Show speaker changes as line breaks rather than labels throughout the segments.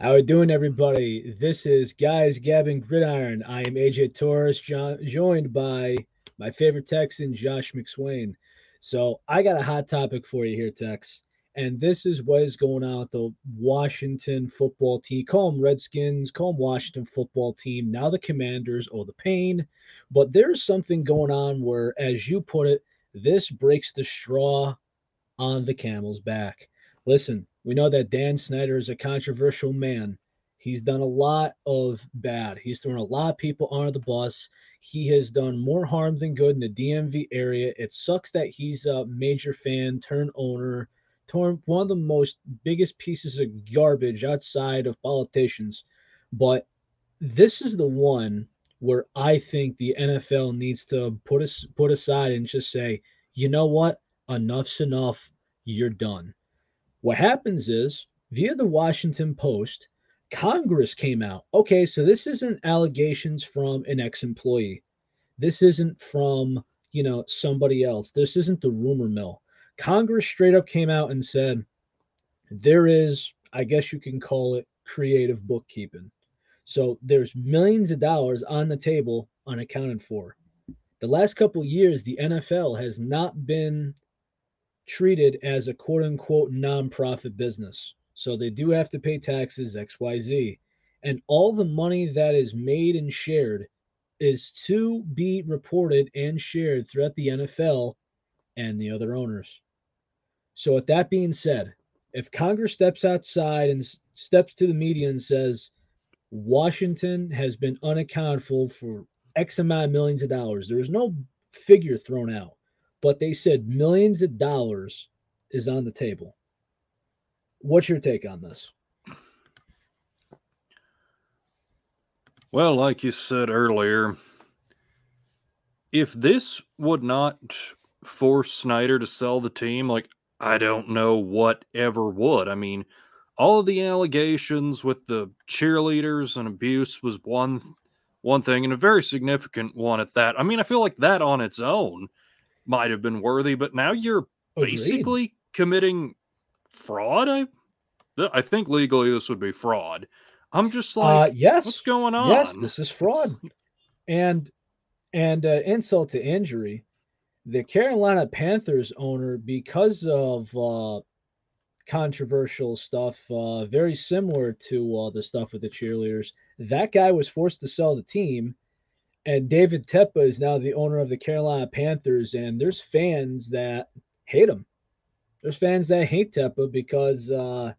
How are doing, everybody? This is Guys Gabbin' Gridiron. I am AJ Torres, jo- joined by my favorite Texan, Josh McSwain. So I got a hot topic for you here, Tex. And this is what is going on with the Washington football team. Call them Redskins, call them Washington football team. Now the Commanders, oh, the pain. But there's something going on where, as you put it, this breaks the straw on the camel's back. Listen, we know that Dan Snyder is a controversial man. He's done a lot of bad. He's thrown a lot of people under the bus. He has done more harm than good in the DMV area. It sucks that he's a major fan, turn owner, one of the most biggest pieces of garbage outside of politicians. But this is the one where I think the NFL needs to put us put aside and just say, you know what, enough's enough. You're done. What happens is via the Washington Post, Congress came out. Okay, so this isn't allegations from an ex-employee. This isn't from, you know, somebody else. This isn't the rumor mill. Congress straight up came out and said there is, I guess you can call it creative bookkeeping. So there's millions of dollars on the table unaccounted for. The last couple years, the NFL has not been treated as a quote unquote nonprofit business. So they do have to pay taxes, XYZ. And all the money that is made and shared is to be reported and shared throughout the NFL and the other owners. So, with that being said, if Congress steps outside and steps to the media and says Washington has been unaccountable for X amount of millions of dollars, there's no figure thrown out, but they said millions of dollars is on the table. What's your take on this?
Well, like you said earlier, if this would not force Snyder to sell the team, like I don't know what ever would. I mean, all of the allegations with the cheerleaders and abuse was one one thing and a very significant one at that. I mean, I feel like that on its own might have been worthy, but now you're Agreed. basically committing fraud. I I think legally this would be fraud. I'm just uh, like, uh, yes, what's going on?
Yes, this is fraud. It's... And and uh, insult to injury, the Carolina Panthers owner, because of uh, controversial stuff, uh, very similar to uh, the stuff with the cheerleaders, that guy was forced to sell the team. And David Tepper is now the owner of the Carolina Panthers, and there's fans that hate him. There's fans that hate Tepper because uh,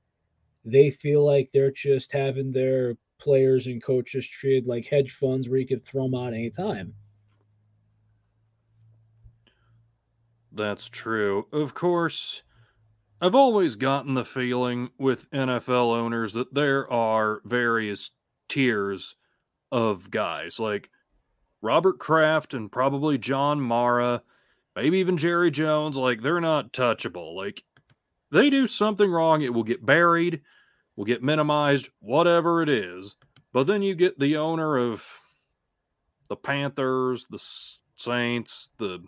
they feel like they're just having their players and coaches treated like hedge funds where you could throw them out anytime.
That's true. Of course, I've always gotten the feeling with NFL owners that there are various tiers of guys like Robert Kraft and probably John Mara, maybe even Jerry Jones. Like, they're not touchable. Like, they do something wrong, it will get buried, will get minimized, whatever it is. But then you get the owner of the Panthers, the Saints, the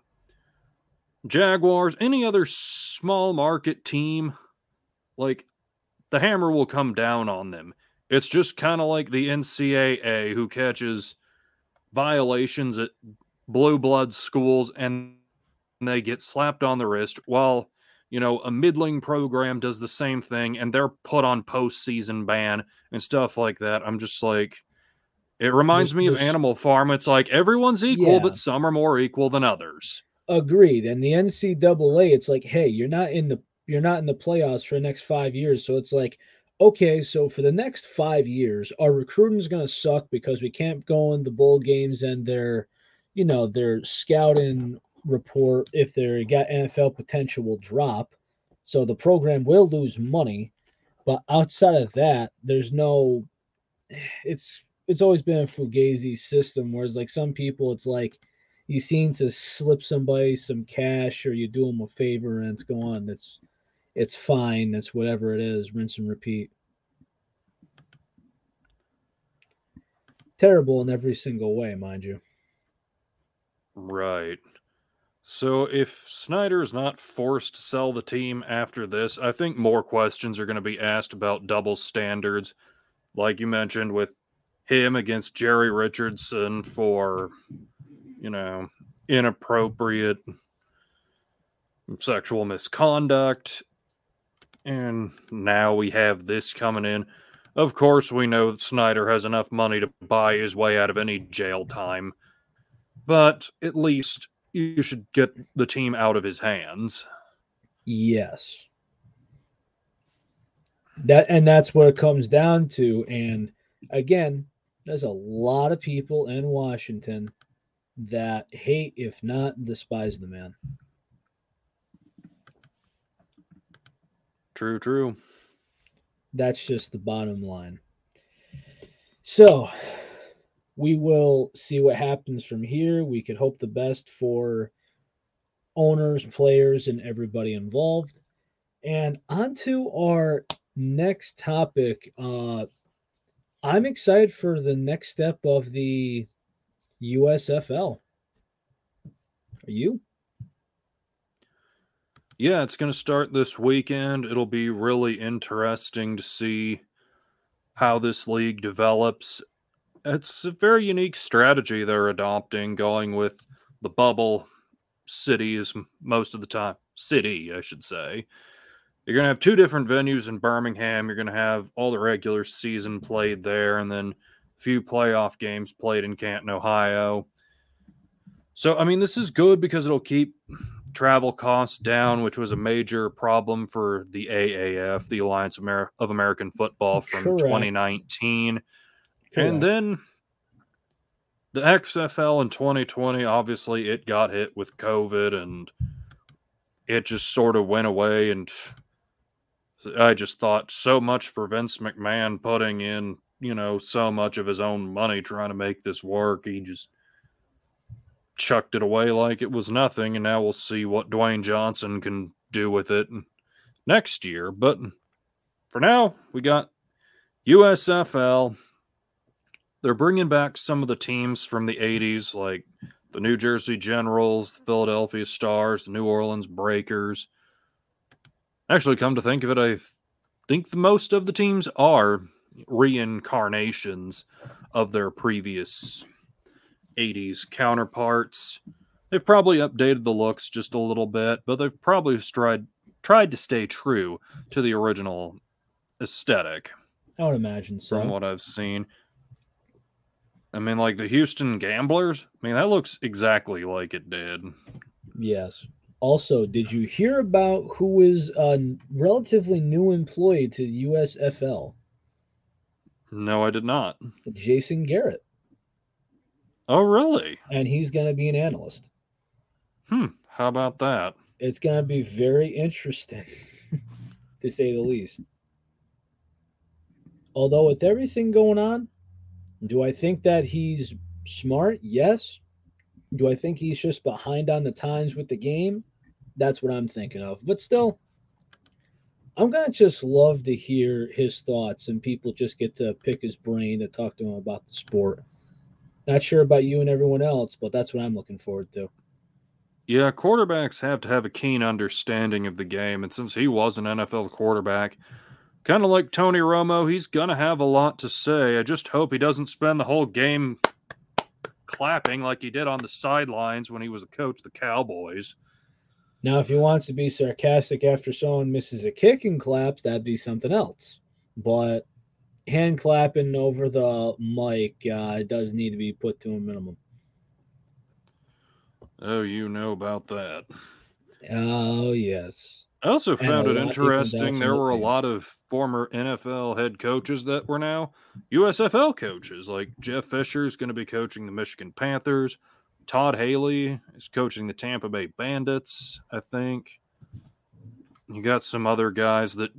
Jaguars, any other small market team, like the hammer will come down on them. It's just kind of like the NCAA who catches violations at blue blood schools and they get slapped on the wrist while you know a middling program does the same thing and they're put on postseason ban and stuff like that. I'm just like it reminds there's, me of Animal Farm. It's like everyone's equal, yeah. but some are more equal than others.
Agreed. And the NCAA, it's like, hey, you're not in the you're not in the playoffs for the next five years. So it's like, okay, so for the next five years, our recruiting is gonna suck because we can't go in the bowl games and their, you know, their scouting report, if they got NFL potential, will drop. So the program will lose money. But outside of that, there's no it's it's always been a fugazi system, whereas like some people it's like you seem to slip somebody some cash or you do them a favor and it's going on. It's fine. It's whatever it is. Rinse and repeat. Terrible in every single way, mind you.
Right. So if Snyder is not forced to sell the team after this, I think more questions are going to be asked about double standards like you mentioned, with him against Jerry Richardson for, you know, inappropriate sexual misconduct. And now we have this coming in. Of course, we know that Snyder has enough money to buy his way out of any jail time, but at least you should get the team out of his hands.
Yes. That and that's what it comes down to. And again, there's a lot of people in Washington that hate, if not despise the man.
True, true.
That's just the bottom line. So we will see what happens from here. We could hope the best for owners, players, and everybody involved. And on to our next topic. Uh, I'm excited for the next step of the USFL. Are you?
Yeah, it's going to start this weekend. It'll be really interesting to see how this league develops. It's a very unique strategy they're adopting, going with the bubble cities most of the time. City, I should say. You're going to have two different venues in Birmingham. You're going to have all the regular season played there and then a few playoff games played in Canton, Ohio. So, I mean, this is good because it'll keep travel costs down, which was a major problem for the AAF, the Alliance of American Football from Correct. 2019. Correct. And then the XFL in 2020, obviously, it got hit with COVID and it just sort of went away. And I just thought so much for Vince McMahon putting in, you know, so much of his own money trying to make this work. He just chucked it away like it was nothing. And now we'll see what Dwayne Johnson can do with it next year. But for now, we got USFL. They're bringing back some of the teams from the 80s, like the New Jersey Generals, the Philadelphia Stars, the New Orleans Breakers. Actually, come to think of it, I think the most of the teams are reincarnations of their previous 80s counterparts. They've probably updated the looks just a little bit, but they've probably tried tried to stay true to the original aesthetic.
I would imagine so.
From what I've seen. I mean, like the Houston Gamblers, I mean, that looks exactly like it did.
Yes. Also, did you hear about who is a relatively new employee to the USFL?
No, I did not.
Jason Garrett.
Oh, really?
And he's going to be an analyst.
Hmm. How about that?
It's going to be very interesting, to say the least. Although, with everything going on, do I think that he's smart? Yes. Do I think he's just behind on the times with the game? That's what I'm thinking of. But still, I'm gonna just love to hear his thoughts, and people just get to pick his brain to talk to him about the sport. Not sure about you and everyone else, but that's what I'm looking forward to.
Yeah, quarterbacks have to have a keen understanding of the game, and since he was an NFL quarterback, kind of like Tony Romo, he's gonna have a lot to say. I just hope he doesn't spend the whole game clapping like he did on the sidelines when he was a coach of the Cowboys.
Now, if he wants to be sarcastic after someone misses a kick and claps, that'd be something else. But hand clapping over the mic uh, it does need to be put to a minimum.
Oh, you know about that.
Oh, yes.
I also found it interesting. There were a lot of former NFL head coaches that were now USFL coaches. Like Jeff Fisher is going to be coaching the Michigan Panthers. Todd Haley is coaching the Tampa Bay Bandits, I think. You got some other guys that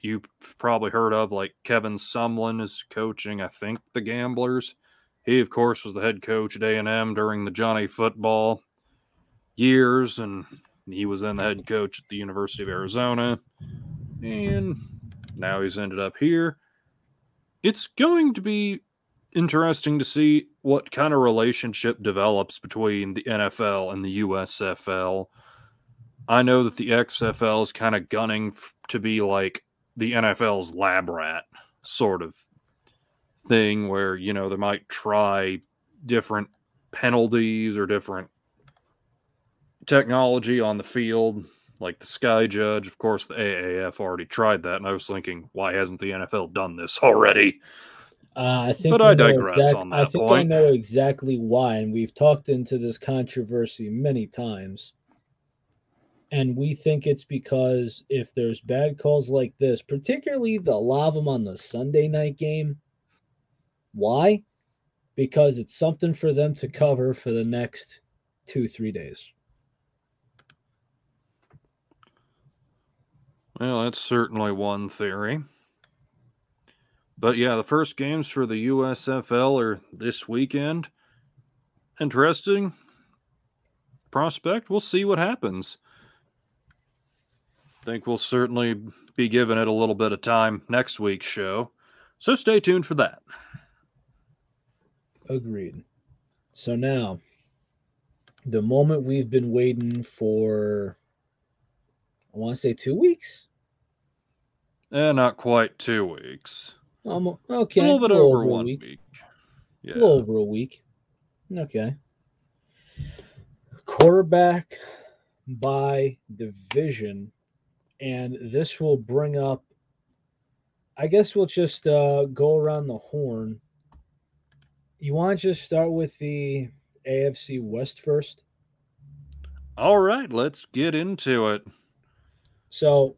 you've probably heard of, like Kevin Sumlin is coaching, I think, the Gamblers. He, of course, was the head coach at A&M during the Johnny football years, and he was then the head coach at the University of Arizona. And now he's ended up here. It's going to be interesting to see what kind of relationship develops between the NFL and the USFL. I know that the XFL is kind of gunning to be like the NFL's lab rat, sort of. thing where, you know, they might try different penalties or different technology on the field, like the Sky Judge. Of course, the AAF already tried that. And I was thinking, why hasn't the NFL done this already?
Uh, I think,
but I digress exact, on that
I think
point.
I know exactly why, and we've talked into this controversy many times. And we think it's because if there's bad calls like this, particularly the of them on the Sunday night game, why? Because it's something for them to cover for the next two, three days.
Well, that's certainly one theory. But yeah, the first games for the USFL are this weekend. Interesting prospect. We'll see what happens. Think we'll certainly be giving it a little bit of time next week's show. So stay tuned for that.
Agreed. So now, the moment we've been waiting for, I want to say two weeks.
Eh, not quite two weeks.
Um, okay.
A little bit
a
little over, over, one week. week.
Yeah. A little over a week. Okay. Quarterback by division. And this will bring up, I guess we'll just uh, go around the horn. You want to just start with the AFC West first?
All right, let's get into it.
So,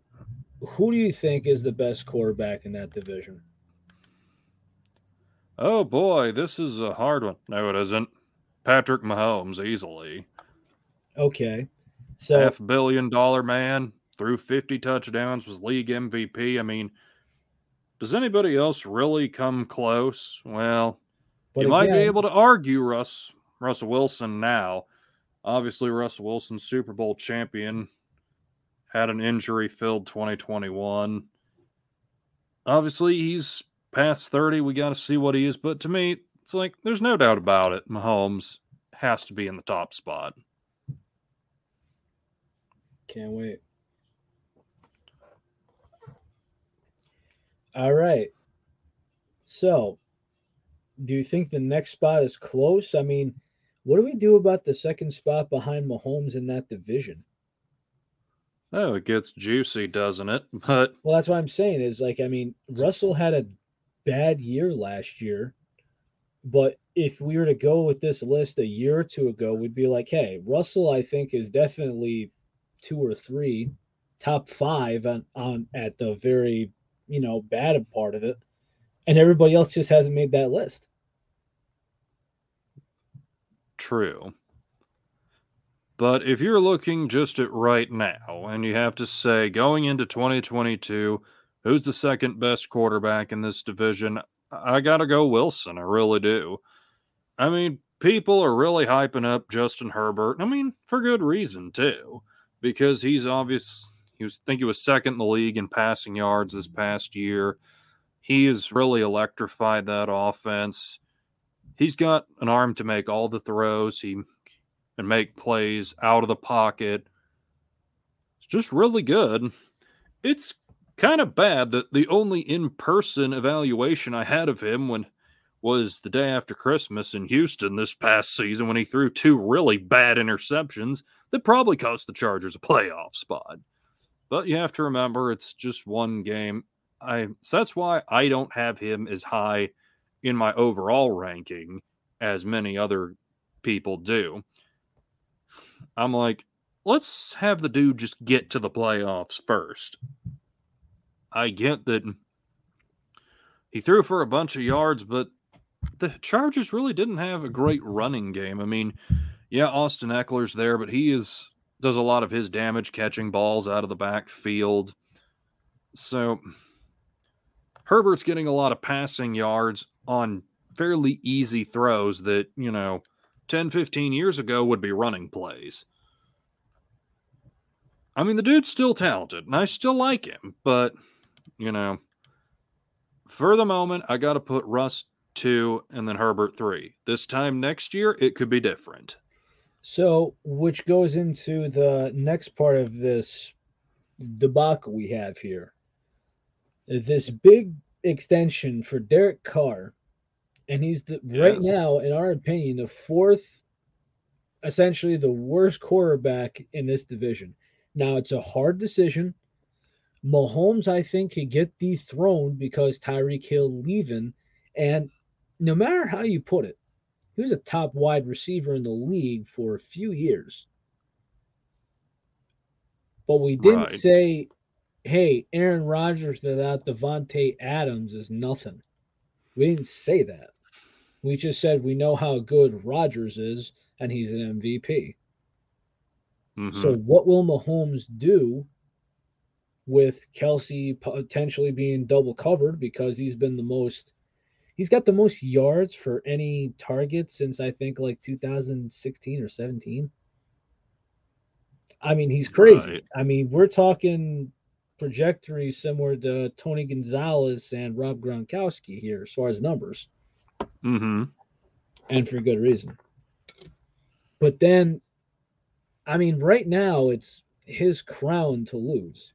who do you think is the best quarterback in that division?
Oh boy, this is a hard one. No, it isn't. Patrick Mahomes, easily.
Okay. So
half billion dollar man, threw 50 touchdowns, was league MVP. I mean, does anybody else really come close? Well, you again, might be able to argue Russ Russell Wilson now. Obviously, Russell Wilson, Super Bowl champion, had an injury filled 2021. Obviously, he's past 30, we got to see what he is. But to me, it's like there's no doubt about it. Mahomes has to be in the top spot.
Can't wait. All right. So, do you think the next spot is close? I mean, what do we do about the second spot behind Mahomes in that division?
Oh, it gets juicy, doesn't it? But
well, that's what I'm saying. Is like, I mean, Russell had a bad year last year. But if we were to go with this list a year or two ago, we'd be like, hey, Russell, I think, is definitely two or three, top five on, on at the very, you know, bad part of it. And everybody else just hasn't made that list.
True. But if you're looking just at right now, and you have to say going into 2022, who's the second best quarterback in this division? I got to go Wilson. I really do. I mean, people are really hyping up Justin Herbert. I mean, for good reason too, because he's obvious. He was I think he was second in the league in passing yards this mm-hmm. past year. He has really electrified that offense. He's got an arm to make all the throws. He can make plays out of the pocket. It's just really good. It's kind of bad that the only in-person evaluation I had of him when was the day after Christmas in Houston this past season when he threw two really bad interceptions that probably cost the Chargers a playoff spot. But you have to remember it's just one game. I so that's why I don't have him as high in my overall ranking as many other people do. I'm like, let's have the dude just get to the playoffs first. I get that he threw for a bunch of yards, but the Chargers really didn't have a great running game. I mean, yeah, Austin Ekeler's there, but he is does a lot of his damage catching balls out of the backfield. So Herbert's getting a lot of passing yards on fairly easy throws that, you know, 10, 15 years ago would be running plays. I mean, the dude's still talented, and I still like him, but you know, for the moment, I got to put Russ two and then Herbert three. This time next year, it could be different.
So, which goes into the next part of this debacle we have here. This big extension for Derek Carr And he's the right now, in our opinion, the fourth, essentially the worst quarterback in this division. Now it's a hard decision. Mahomes, I think, could get dethroned because Tyreek Hill leaving. And no matter how you put it, he was a top wide receiver in the league for a few years. But we didn't
Right.
say, hey, Aaron Rodgers without Davante Adams is nothing. We didn't say that. We just said we know how good Rodgers is and he's an MVP.
Mhm.
So what will Mahomes do with Kelce potentially being double covered because he's been the most he's got the most yards for any target since I think like 2016 or 17. I mean, he's crazy.
Right.
I mean, we're talking trajectory similar to Tony Gonzalez and Rob Gronkowski here as far as numbers
Mm-hmm.
and for good reason. But then, I mean, right now it's his crown to lose.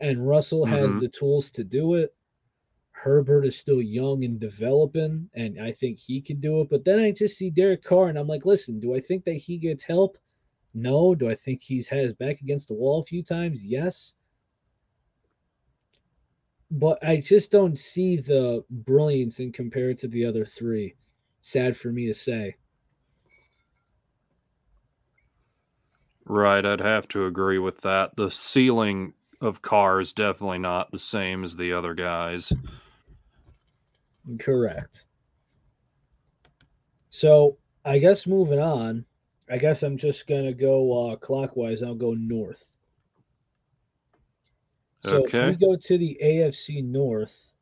And Russell has
Mhm.
the tools to do it. Herbert is still young and developing, and I think he can do it. But then I just see Derek Carr, and I'm like, listen, do I think that he gets help? No. Do I think he's had his back against the wall a few times? Yes. But I just don't see the brilliance in compared to the other three. Sad for me to say.
Right, I'd have to agree with that. The ceiling of Carr is definitely not the same as the other guys.
Correct. So I guess moving on, I guess I'm just gonna go uh, clockwise. I'll go north. So
Okay.
we go to the AFC North,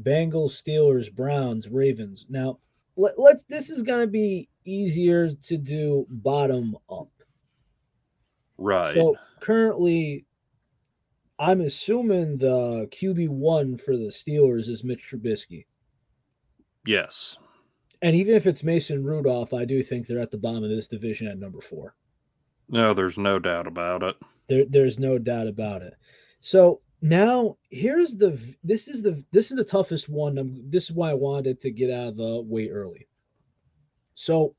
Bengals, Steelers, Browns, Ravens. Now let, let's. This is gonna be easier to do bottom up.
Right.
So currently, I'm assuming the QB one for the Steelers is Mitch Trubisky.
Yes.
And even if it's Mason Rudolph, I do think they're at the bottom of this division at number four.
No, there's no doubt about it.
There, there's no doubt about it. So now here's the this is the this is the toughest one. I'm, this is why I wanted to get out of the way early. So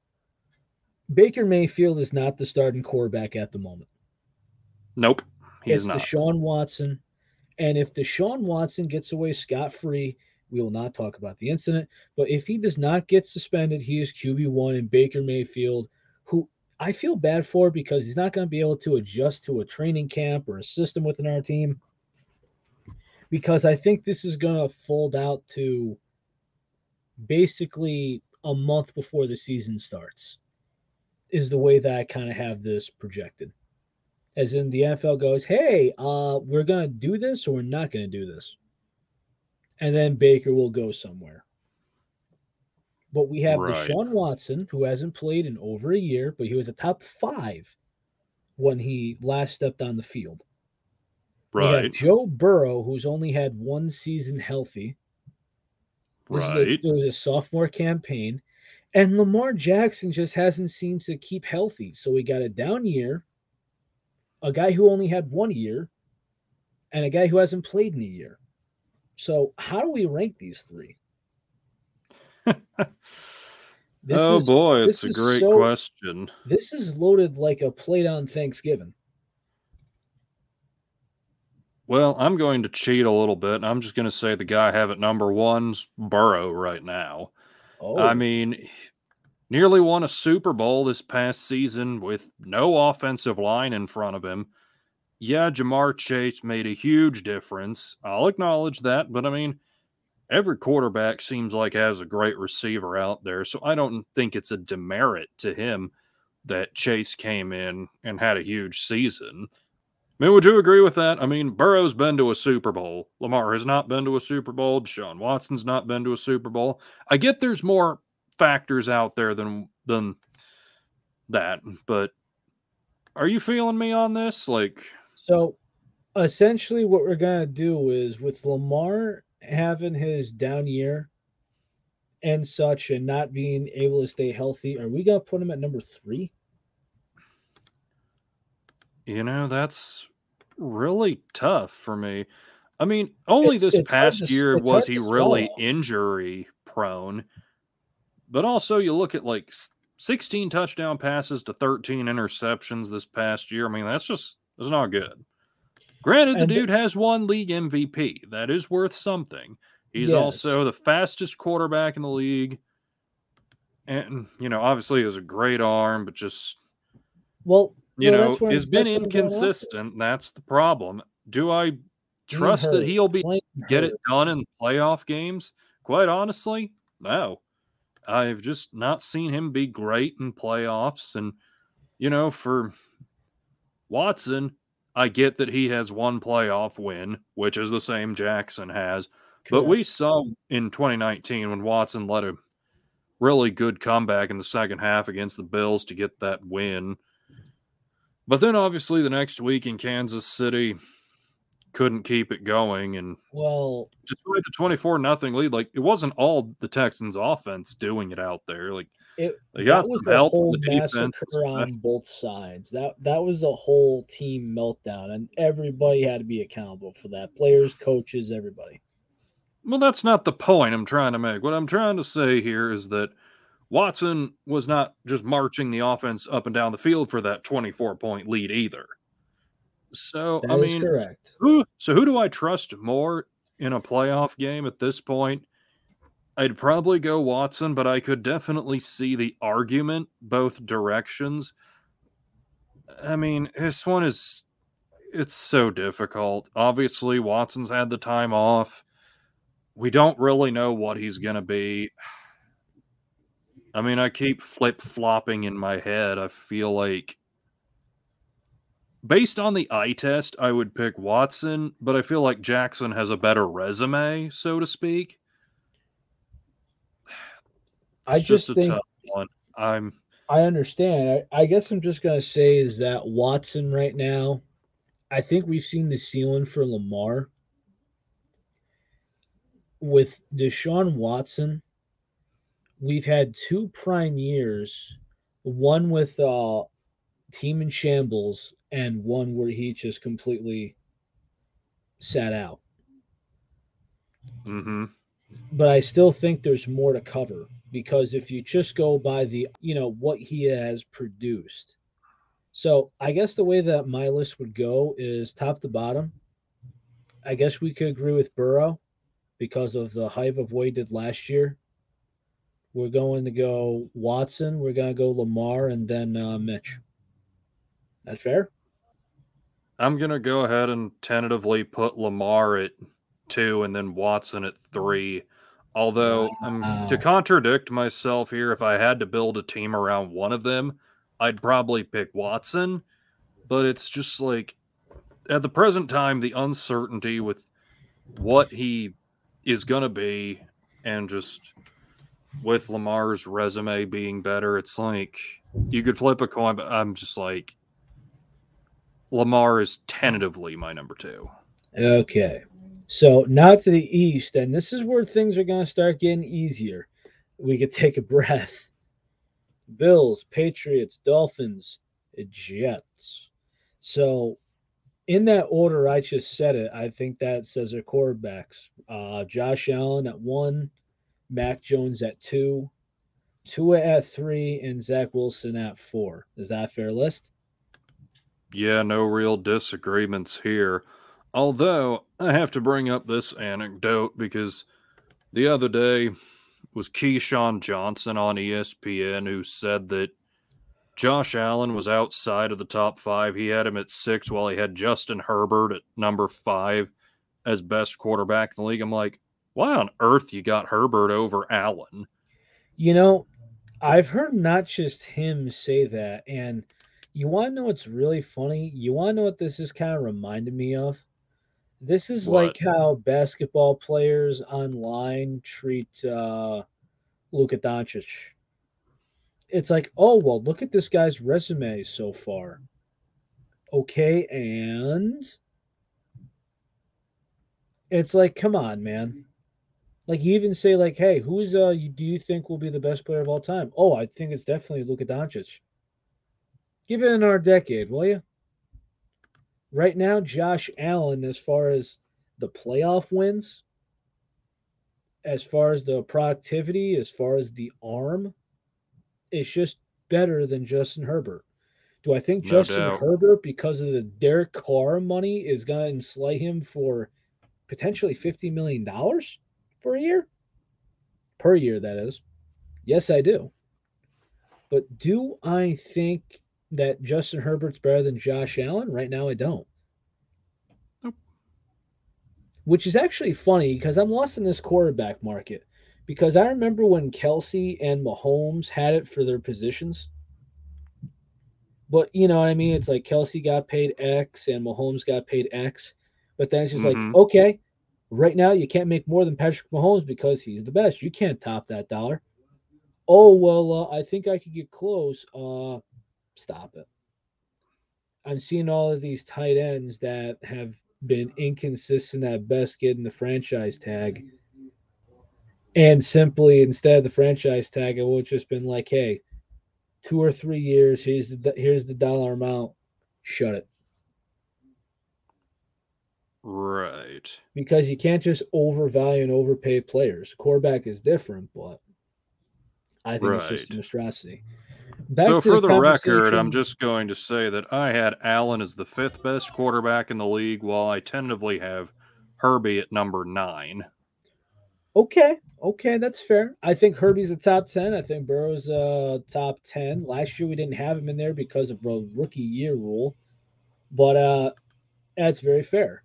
Baker Mayfield is not the starting quarterback at the moment.
Nope. He's
it's
not.
Deshaun Watson. And if Deshaun Watson gets away scot free, we will not talk about the incident. But if he does not get suspended, he is QB1 and Baker Mayfield, who I feel bad for because he's not going to be able to adjust to a training camp or a system within our team. Because I think this is going to fold out to basically a month before the season starts, is the way that I kind of have this projected as in the NFL goes, "Hey, uh, we're gonna do this or we're not gonna do this," and then Baker will go somewhere. But we have
Right.
Deshaun Watson, who hasn't played in over a year, but he was a top five when he last stepped on the field.
Right.
Joe Burrow, who's only had one season healthy. This a-
Right.
it was a sophomore campaign. And Lamar Jackson just hasn't seemed to keep healthy. So we got a down year, a guy who only had one year, and a guy who hasn't played in a year. So how do we rank these three?
Oh
is
boy, it's a great
so-
question.
this is loaded like a plate on Thanksgiving.
Well, I'm going to cheat a little bit, and I'm just going to say the guy I have at number one's Burrow right now.
Oh,
I mean, nearly won a Super Bowl this past season with no offensive line in front of him. Yeah, Ja'Marr Chase made a huge difference. I'll acknowledge that, but I mean, every quarterback seems like has a great receiver out there, so I don't think it's a demerit to him that Chase came in and had a huge season. I mean, would you agree with that? I mean, Burrow's been to a Super Bowl. Lamar has not been to a Super Bowl. Deshaun Watson's not been to a Super Bowl. I get there's more factors out there than than that, but are you feeling me on this? Like,
So essentially, what we're going to do is with Lamar having his down year and such and not being able to stay healthy, are we going to put him at number three?
you know, that's really tough for me. I mean, only
It's-
this
it's
past
to-
year was he really injury prone. But also, you look at like 16 touchdown passes to 13 interceptions this past year. I mean, that's just that's not good. Granted, the dude has one league MVP. That is worth something. He's yes. also the fastest quarterback in the league. And, you know, obviously he has a great arm, but just
well,
you well, know, has been inconsistent. That's the problem. Do I trust that he'll be get it done in playoff games? Quite honestly, no. I've just not seen him be great in playoffs. And, you know, for Watson, I get that he has one playoff win, which is the same Jackson has. Correct. But we saw in 2019 when Watson led a really good comeback in the second half against the Bills to get that win. But then obviously the next week in Kansas City couldn't keep it going and
well
despite the 24 nothing lead like it wasn't all the Texans offense doing it out there like
it they got was a whole massacre on both sides. That that was a whole team meltdown, and everybody had to be accountable for that. Players, coaches, everybody.
Well, that's not the point I'm trying to make. What I'm trying to say here is that Watson was not just marching the offense up and down the field for that 24 point lead either. So that I mean,
correct.
Who, so who do I trust more in a playoff game at this point? I'd probably go Watson, but I could definitely see the argument both directions. I mean, this one is it's so difficult. Obviously, Watson's had the time off. We don't really know what he's going to be. I mean, I keep flip flopping in my head. I feel like based on the eye test, I would pick Watson, but I feel like Jackson has a better resume, so to speak.
I just, just think
one. I'm.
I understand. I, I guess I'm just gonna say is that Watson right now. I think we've seen the ceiling for Lamar. With Deshaun Watson, we've had two prime years, one with uh team in shambles and one where he just completely sat out.
Mm-hmm.
But I still think there's more to cover because if you just go by the, you know, what he has produced. So I guess the way that my list would go is top to bottom. I guess we could agree with Burrow because of the hype of what he did last year. We're going to go Watson. We're going to go Lamar and then uh, Mitch. That's fair.
I'm going to go ahead and tentatively put Lamar at two and then Watson at three. Although, um, to contradict myself here, if I had to build a team around one of them, I'd probably pick Watson. But it's just like at the present time, the uncertainty with what he is going to be and just with Lamar's resume being better, it's like you could flip a coin, but I'm just like Lamar is tentatively my number two.
Okay. So now to the east, and this is where things are going to start getting easier. We could take a breath. Bills, Patriots, Dolphins, Jets. So, in that order I just said it, I think that says our quarterbacks. Uh, Josh Allen at one, Mac Jones at two, Tua at three, and Zach Wilson at four. Is that fair list?
Yeah, no real disagreements here. Although I have to bring up this anecdote because the other day was Keyshawn Johnson on ESPN who said that Josh Allen was outside of the top five. He had him at six while he had Justin Herbert at number five as best quarterback in the league. I'm like, why on earth you got Herbert over Allen?
You know, I've heard not just him say that. And you want to know what's really funny? You want to know what this is kind of reminded me of? This is what? like how basketball players online treat uh, Luka Doncic. It's like, oh well, look at this guy's resume so far. Okay, and it's like, come on, man. Like you even say, like, hey, who's uh, you, do you think will be the best player of all time? Oh, I think it's definitely Luka Doncic. Give it in our decade, will you? Right now, Josh Allen, as far as the playoff wins, as far as the productivity, as far as the arm, it's just better than Justin Herbert. Do I think
No
Justin
doubt.
Herbert, because of the Derek Carr money, is going to slay him for potentially $50 million for a year? Per year, that is. Yes, I do. But do I think that Justin Herbert's better than Josh Allen? Right now, I don't.
Nope.
Which is actually funny because I'm lost in this quarterback market. Because I remember when Kelce and Mahomes had it for their positions. But you know what I mean? It's like Kelce got paid X and Mahomes got paid X. But then it's just
Mhm.
like, okay, right now you can't make more than Patrick Mahomes because he's the best. You can't top that dollar. Oh well, uh, I think I could get close. Uh, stop it. I'm seeing all of these tight ends that have been inconsistent at best getting the franchise tag. And simply instead of the franchise tag, it would just been like, hey, two or three years, here's the here's the dollar amount. Shut it.
Right.
Because you can't just overvalue and overpay players. Quarterback is different, but I think it's just a
Right.
Back
so for the, record, I'm just going to say that I had Allen as the fifth best quarterback in the league, while I tentatively have Herbie at number nine.
Okay, okay, that's fair. I think Herbie's a top ten. I think Burrow's a top ten. Last year we didn't have him in there because of the rookie year rule, but uh, that's very fair.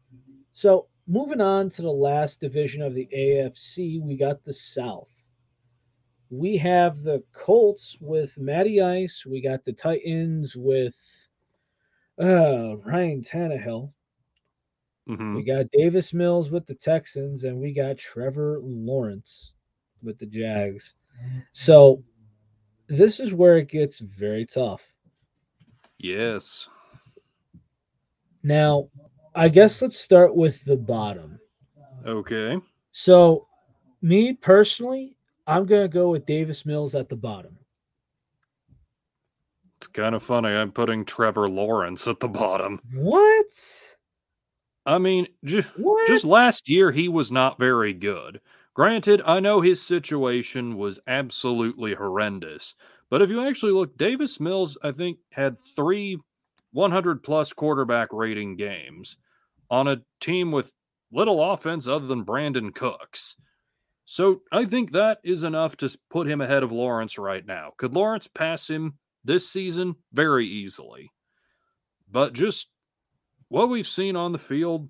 So moving on to the last division of the AFC, we got the South. We have the Colts with Matty Ice. We got the Titans with uh, Ryan Tannehill.
hmm
We got Davis Mills with the Texans, and we got Trevor Lawrence with the Jags. So this is where it gets very tough.
Yes.
Now, I guess let's start with the bottom.
Okay.
So, me personally, I'm going to go with Davis Mills at the bottom.
It's kind of funny. I'm putting Trevor Lawrence at the bottom.
What?
I mean, ju- just last year, he was not very good. Granted, I know his situation was absolutely horrendous, but if you actually look, Davis Mills, I think, had three 100 plus quarterback rating games on a team with little offense other than Brandin Cooks. So I think that is enough to put him ahead of Lawrence right now. Could Lawrence pass him this season? Very easily. But just what we've seen on the field,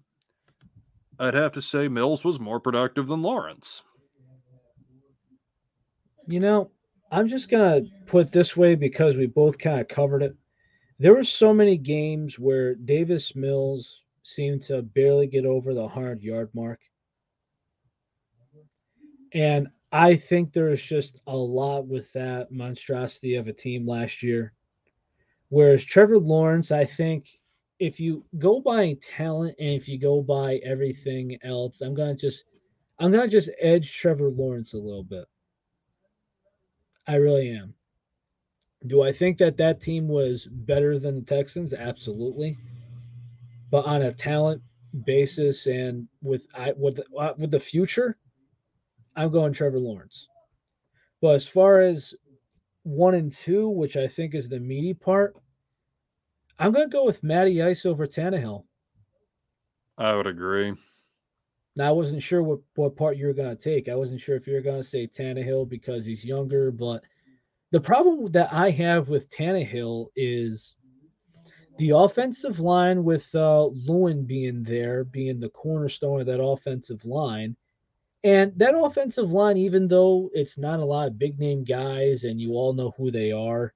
I'd have to say Mills was more productive than Lawrence.
You know, I'm just going to put this way because we both kind of covered it. There were so many games where Davis Mills seemed to barely get over the 100 yard mark. And I think there's just a lot with that monstrosity of a team last year. Whereas Trevor Lawrence, I think if you go by talent and if you go by everything else, I'm gonna just I'm gonna just edge Trevor Lawrence a little bit. I really am. Do I think that that team was better than the Texans? Absolutely. But on a talent basis and with I with uh, with the future, I'm going Trevor Lawrence. But as far as one and two, which I think is the meaty part, I'm going to go with Matty Ice over Tannehill.
I would agree.
Now I wasn't sure what, what part you were going to take. I wasn't sure if you were going to say Tannehill because he's younger, but the problem that I have with Tannehill is the offensive line with uh, Lewan being there, being the cornerstone of that offensive line. And that offensive line, even though it's not a lot of big name guys and you all know who they are,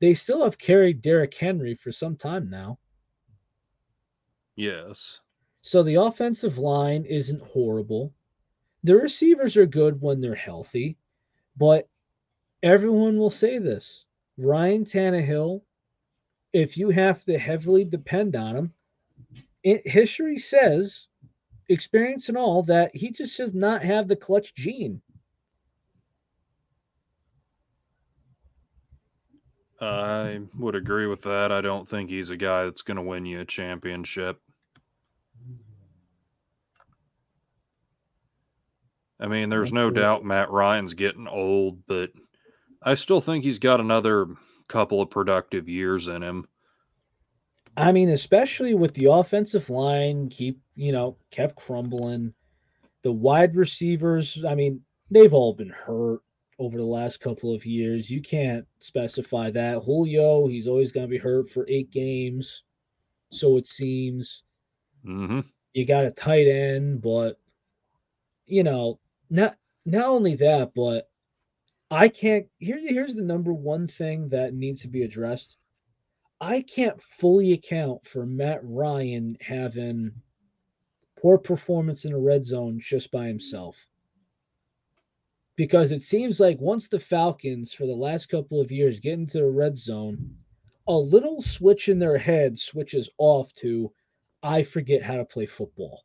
they still have carried Derrick Henry for some time now.
Yes.
So the offensive line isn't horrible. The receivers are good when they're healthy, but everyone will say this. Ryan Tannehill, if you have to heavily depend on him, it, history says, experience and all, that he just does not have the clutch gene.
I would agree with that. I don't think he's a guy that's going to win you a championship. I mean, there's no doubt Matt Ryan's getting old, but I still think he's got another couple of productive years in him.
I mean, especially with the offensive line keep, you know, kept crumbling. The wide receivers, I mean, they've all been hurt over the last couple of years. You can't specify that. Julio, he's always going to be hurt for eight games. So it seems.
Mm-hmm.
You got a tight end, but, you know, not not only that, but I can't. Here, here's the number one thing that needs to be addressed. I can't fully account for Matt Ryan having poor performance in a red zone just by himself. Because it seems like once the Falcons, for the last couple of years, get into the red zone, a little switch in their head switches off to, I forget how to play football.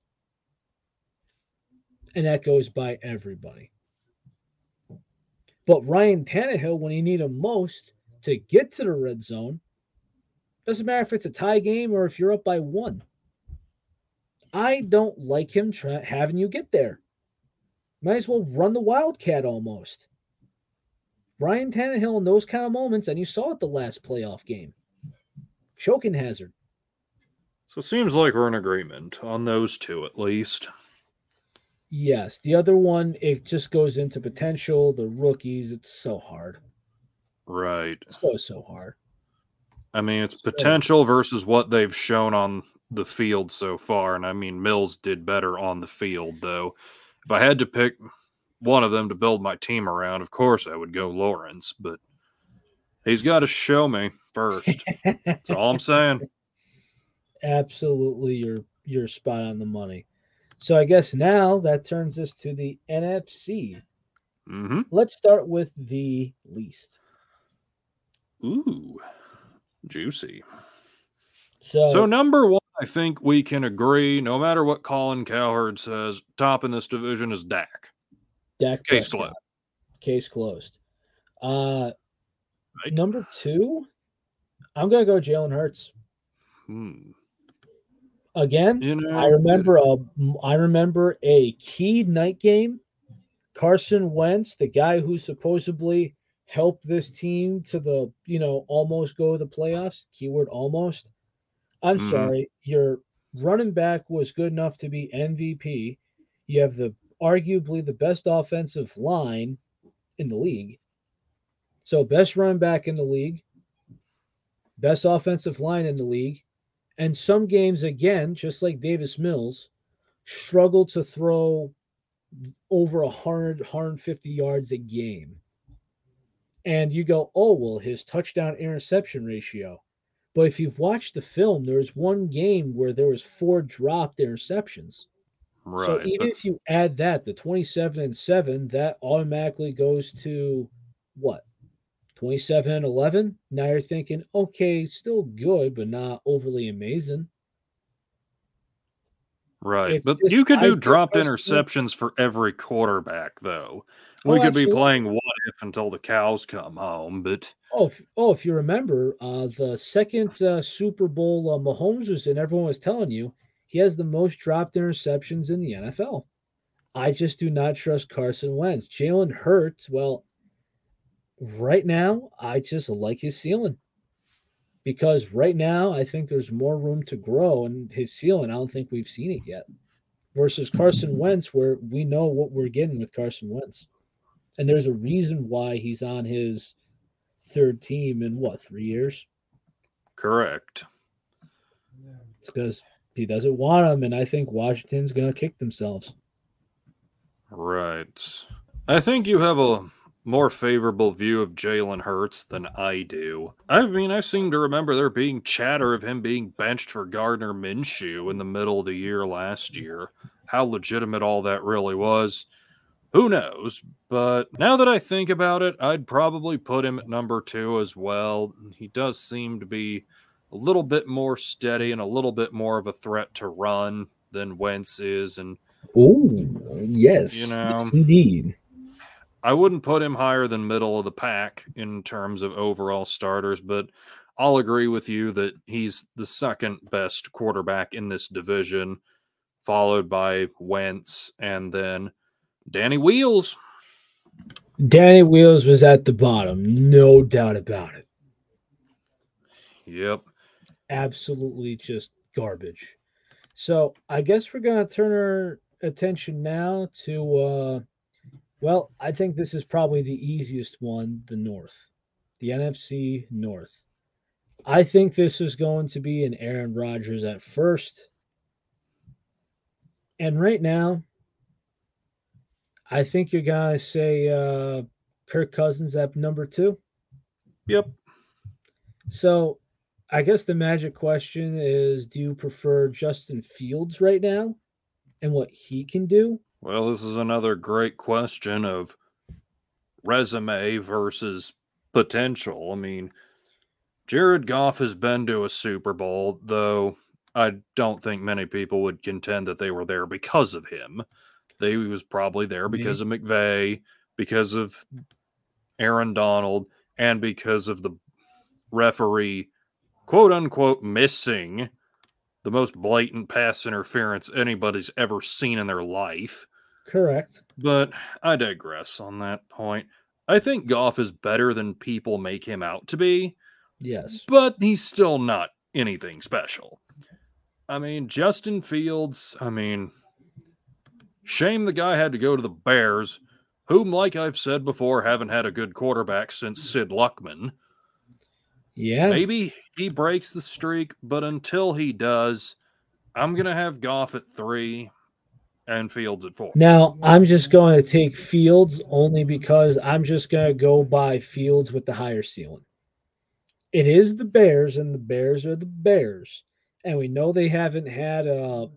And that goes by everybody. But Ryan Tannehill, when you need him most to get to the red zone, doesn't matter if it's a tie game or if you're up by one. I don't like him try- having you get there. Might as well run the Wildcat almost. Ryan Tannehill in those kind of moments, and you saw it the last playoff game. Choking hazard.
So it seems like we're in agreement on those two at least.
Yes. The other one, it just goes into potential, the rookies. It's so hard.
Right.
So, so hard.
I mean, it's potential versus what they've shown on the field so far. And I mean, Mills did better on the field, though. If I had to pick one of them to build my team around, of course I would go Lawrence, but he's got to show me first. That's all I'm saying.
Absolutely, you're you're spot on the money. So I guess now that turns us to the NFC.
Mm-hmm.
Let's start with the least.
Ooh, juicy.
So,
So number one, I think we can agree, no matter what Colin Cowherd says, top in this division is Dak.
Dak
Case
Prescott.
closed.
Case closed. Uh,
Right.
number two, I'm gonna go Jalen Hurts
Hmm.
again.
You know,
I remember a I remember a key night game. Carson Wentz, the guy who supposedly helped this team to the, you know, almost go to the playoffs, keyword almost. I'm
Mhm.
sorry, your running back was good enough to be MVP. You have the arguably the best offensive line in the league. So best running back in the league, best offensive line in the league, and some games again, just like Davis Mills, struggle to throw over 100, 150 yards a game. And you go, oh, well, his touchdown interception ratio. But if you've watched the film, there was one game where there was four dropped interceptions.
right.
So even if you add that, the 27 and 7, that automatically goes to what? 27 and 11? Now you're thinking, okay, still good, but not overly amazing.
Right. But
just-
you could do
think
dropped interceptions for every quarterback, though. We
Oh,
could be playing until the cows come home, but
Oh, if, oh, if you remember, uh, the second uh, Super Bowl uh, Mahomes was in, everyone was telling you he has the most dropped interceptions in the NFL. I just do not trust Carson Wentz. Jalen Hurts, well, right now, I just like his ceiling. Because right now, I think there's more room to grow, in his ceiling, I don't think we've seen it yet. Versus Carson Wentz, where we know what we're getting with Carson Wentz. And there's a reason why he's on his third team in what three years?
correct.
It's because he doesn't want him, and I think Washington's gonna kick themselves.
Right. I think you have a more favorable view of Jalen Hurts than I do. I mean, I seem to remember there being chatter of him being benched for Gardner Minshew in the middle of the year last year. How legitimate all that really was, who knows? But now that I think about it, I'd probably put him at number two as well. He does seem to be a little bit more steady and a little bit more of a threat to run than Wentz is. And
Oh, yes,
You know.
yes, indeed.
I wouldn't put him higher than middle of the pack in terms of overall starters, but I'll agree with you that he's the second best quarterback in this division, followed by Wentz and then Danny Wheels.
Danny Wheels was at the bottom, no doubt about it.
Yep.
Absolutely just garbage. So I guess we're gonna turn our attention now to uh well, I think this is probably the easiest one, the North. The NFC North. I think this is going to be an Aaron Rodgers at first. And right now, I think you're gonna say uh, Kirk Cousins at number two.
Yep.
So, I guess the magic question is: Do you prefer Justin Fields right now, and what he can do?
Well, this is another great question of resume versus potential. I mean, Jared Goff has been to a Super Bowl, though I don't think many people would contend that they were there because of him. They was probably there because mm-hmm. of McVay, because of Aaron Donald, and because of the referee, quote unquote, missing the most blatant pass interference anybody's ever seen in their life.
Correct.
But I digress on that point. I think Goff is better than people make him out to be.
Yes.
But he's still not anything special. I mean, Justin Fields, I mean, shame the guy had to go to the Bears, whom, like I've said before, haven't had a good quarterback since Sid Luckman.
Yeah.
Maybe he breaks the streak, but until he does, I'm going to have Goff at three and Fields at four.
Now, I'm just going to take Fields only because I'm just going to go by Fields with the higher ceiling. It is the Bears, and the Bears are the Bears. And we know they haven't had a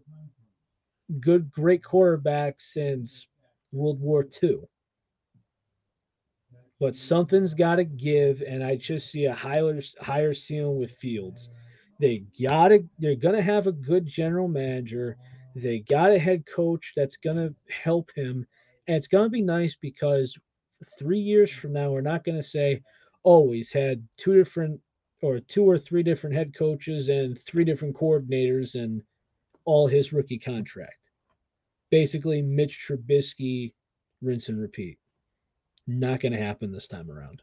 good, great quarterback since World War II. But something's got to give, and I just see a higher, higher ceiling with Fields. They got to, they're to have a good general manager they got a head coach that's to help him. And it's to be nice because three years from now, we're not to say, oh, had two different or two or three different head coaches and three different coordinators and all his rookie contract. Basically, Mitch Trubisky, rinse and repeat. Not going to happen this time around.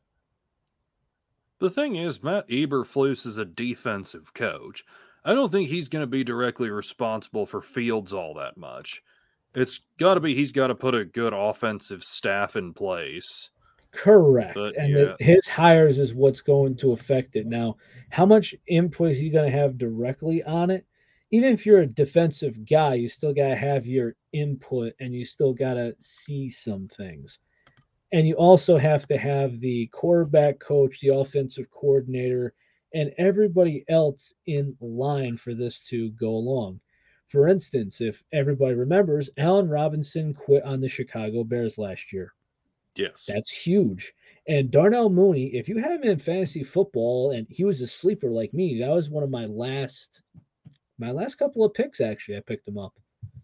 The thing is, Matt Eberflus is a defensive coach. I don't think he's going to be directly responsible for Fields all that much. It's got to be he's got to put a good offensive staff in place.
Correct. But, and yeah. the, his hires is what's going to affect it. Now, how much input is he going to have directly on it? Even if you're a defensive guy, you still got to have your input and you still got to see some things. And you also have to have the quarterback coach, the offensive coordinator, and everybody else in line for this to go along. For instance, if everybody remembers, Allen Robinson quit on the Chicago Bears last year.
Yes.
That's huge. And Darnell Mooney, if you have him in fantasy football and he was a sleeper like me, that was one of my last my last couple of picks actually. I picked him up.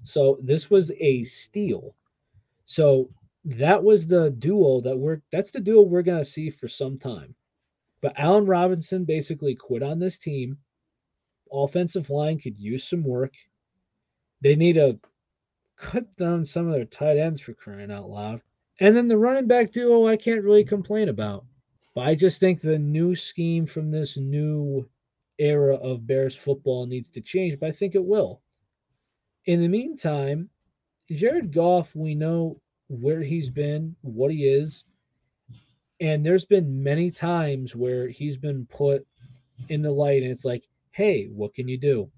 So this was a steal. So that was the duo that we're that's the duo we're gonna see for some time. But Allen Robinson basically quit on this team. Offensive line could use some work. They need to cut down some of their tight ends for crying out loud. And then the running back duo, I can't really complain about. But I just think the new scheme from this new era of Bears football needs to change, but I think it will. In the meantime, Jared Goff, we know where he's been, what he is. And there's been many times where he's been put in the light and it's like, hey, what can you do?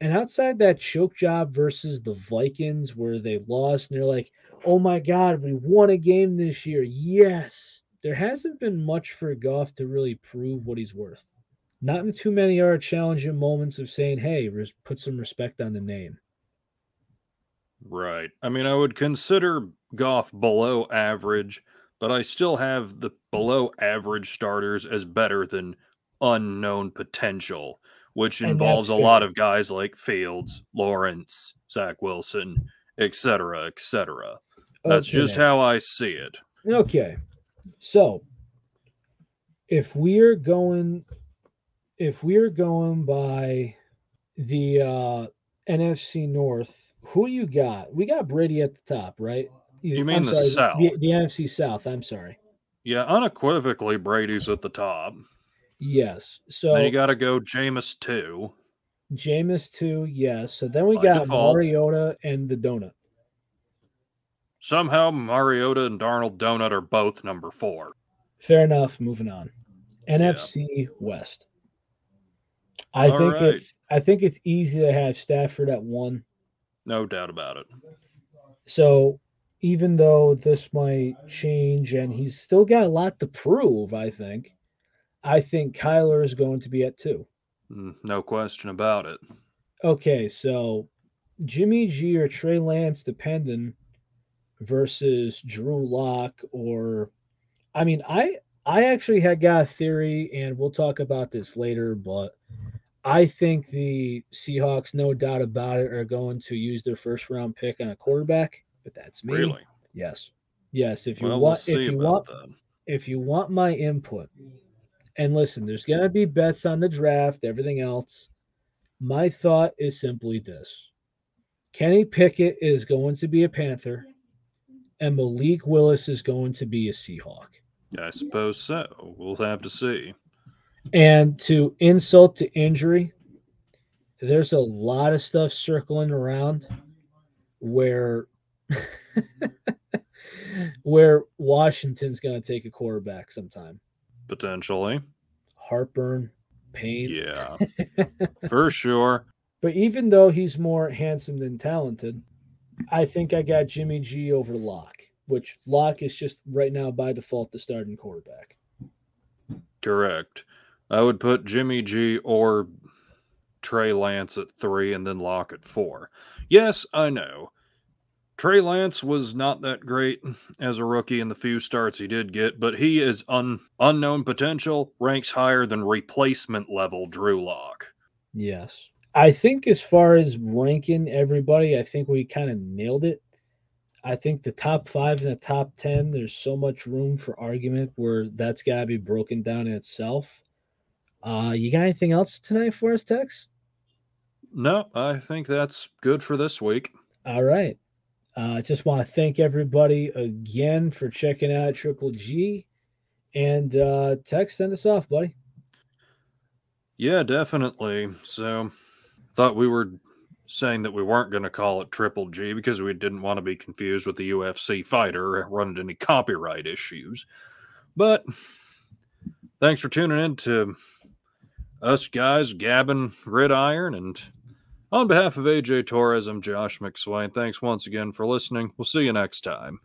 And outside that choke job versus the Vikings where they lost and they're like, oh my God, we won a game this year. Yes. There hasn't been much for Goff to really prove what he's worth. Not in too many are challenging moments of saying, hey, put some respect on the name.
Right. I mean, I would consider Goff below average but I still have the below average starters as better than unknown potential, which involves a lot of guys like Fields, Lawrence, Zach Wilson, etc., etc. That's okay. just how I see it.
Okay. So if we're going if we're going by the uh NFC North, who you got? We got Brady at the top, right?
You mean
I'm
the
sorry,
South?
The, the NFC South. I'm sorry.
Yeah, unequivocally, Brady's at the top.
Yes. So
then you got to go Jameis two.
Jameis too. Yes. So then we
By
got
default.
Mariota and the donut.
Somehow Mariota and Darnold Donut are both number four.
Fair enough. Moving on. NFC West. I
All
think
right.
it's I think it's easy to have Stafford at one.
No doubt about it.
So even though this might change and he's still got a lot to prove, I think. I think Kyler is going to be at two.
Mm, No question about it.
Okay, so Jimmy G or Trey Lance dependent versus Drew Lock or I mean I I actually had got a theory and we'll talk about this later, but I think the Seahawks, no doubt about it, are going to use their first round pick on a quarterback. But that's me.
Really?
Yes. Yes. If you
Well, we'll
want if you want
that.
if you want my input, and listen, there's going to be bets on the draft, everything else. My thought is simply this Kenny Pickett is going to be a Panther, and Malik Willis is going to be a Seahawk.
I suppose so. We'll have to see.
And to insult to injury, there's a lot of stuff circling around where where Washington's going to take a quarterback sometime.
Potentially.
Heartburn, pain.
Yeah. For sure.
But even though he's more handsome than talented, I think I got Jimmy G over Lock, which Lock is just right now by default the starting quarterback.
Correct. I would put Jimmy G or Trey Lance at three and then Lock at four. Yes, I know. Trey Lance was not that great as a rookie in the few starts he did get, but he is un- unknown potential, ranks higher than replacement level Drew Lock.
Yes. I think as far as ranking everybody, I think we kind of nailed it. I think the top five and the top 10, there's so much room for argument where that's got to be broken down in itself. Uh, you got anything else tonight for us, Tex?
No, I think that's good for this week.
All right. I uh, just want to thank everybody again for checking out Triple G. And uh, Tex, send us off, buddy.
Yeah, definitely. So, thought we were saying that we weren't going to call it Triple G because we didn't want to be confused with the UFC fighter or run into any copyright issues. But thanks for tuning in to us guys, Gabbin' Gridiron. And on behalf of AJ Torres, I'm Josh McSwain. Thanks once again for listening. We'll see you next time.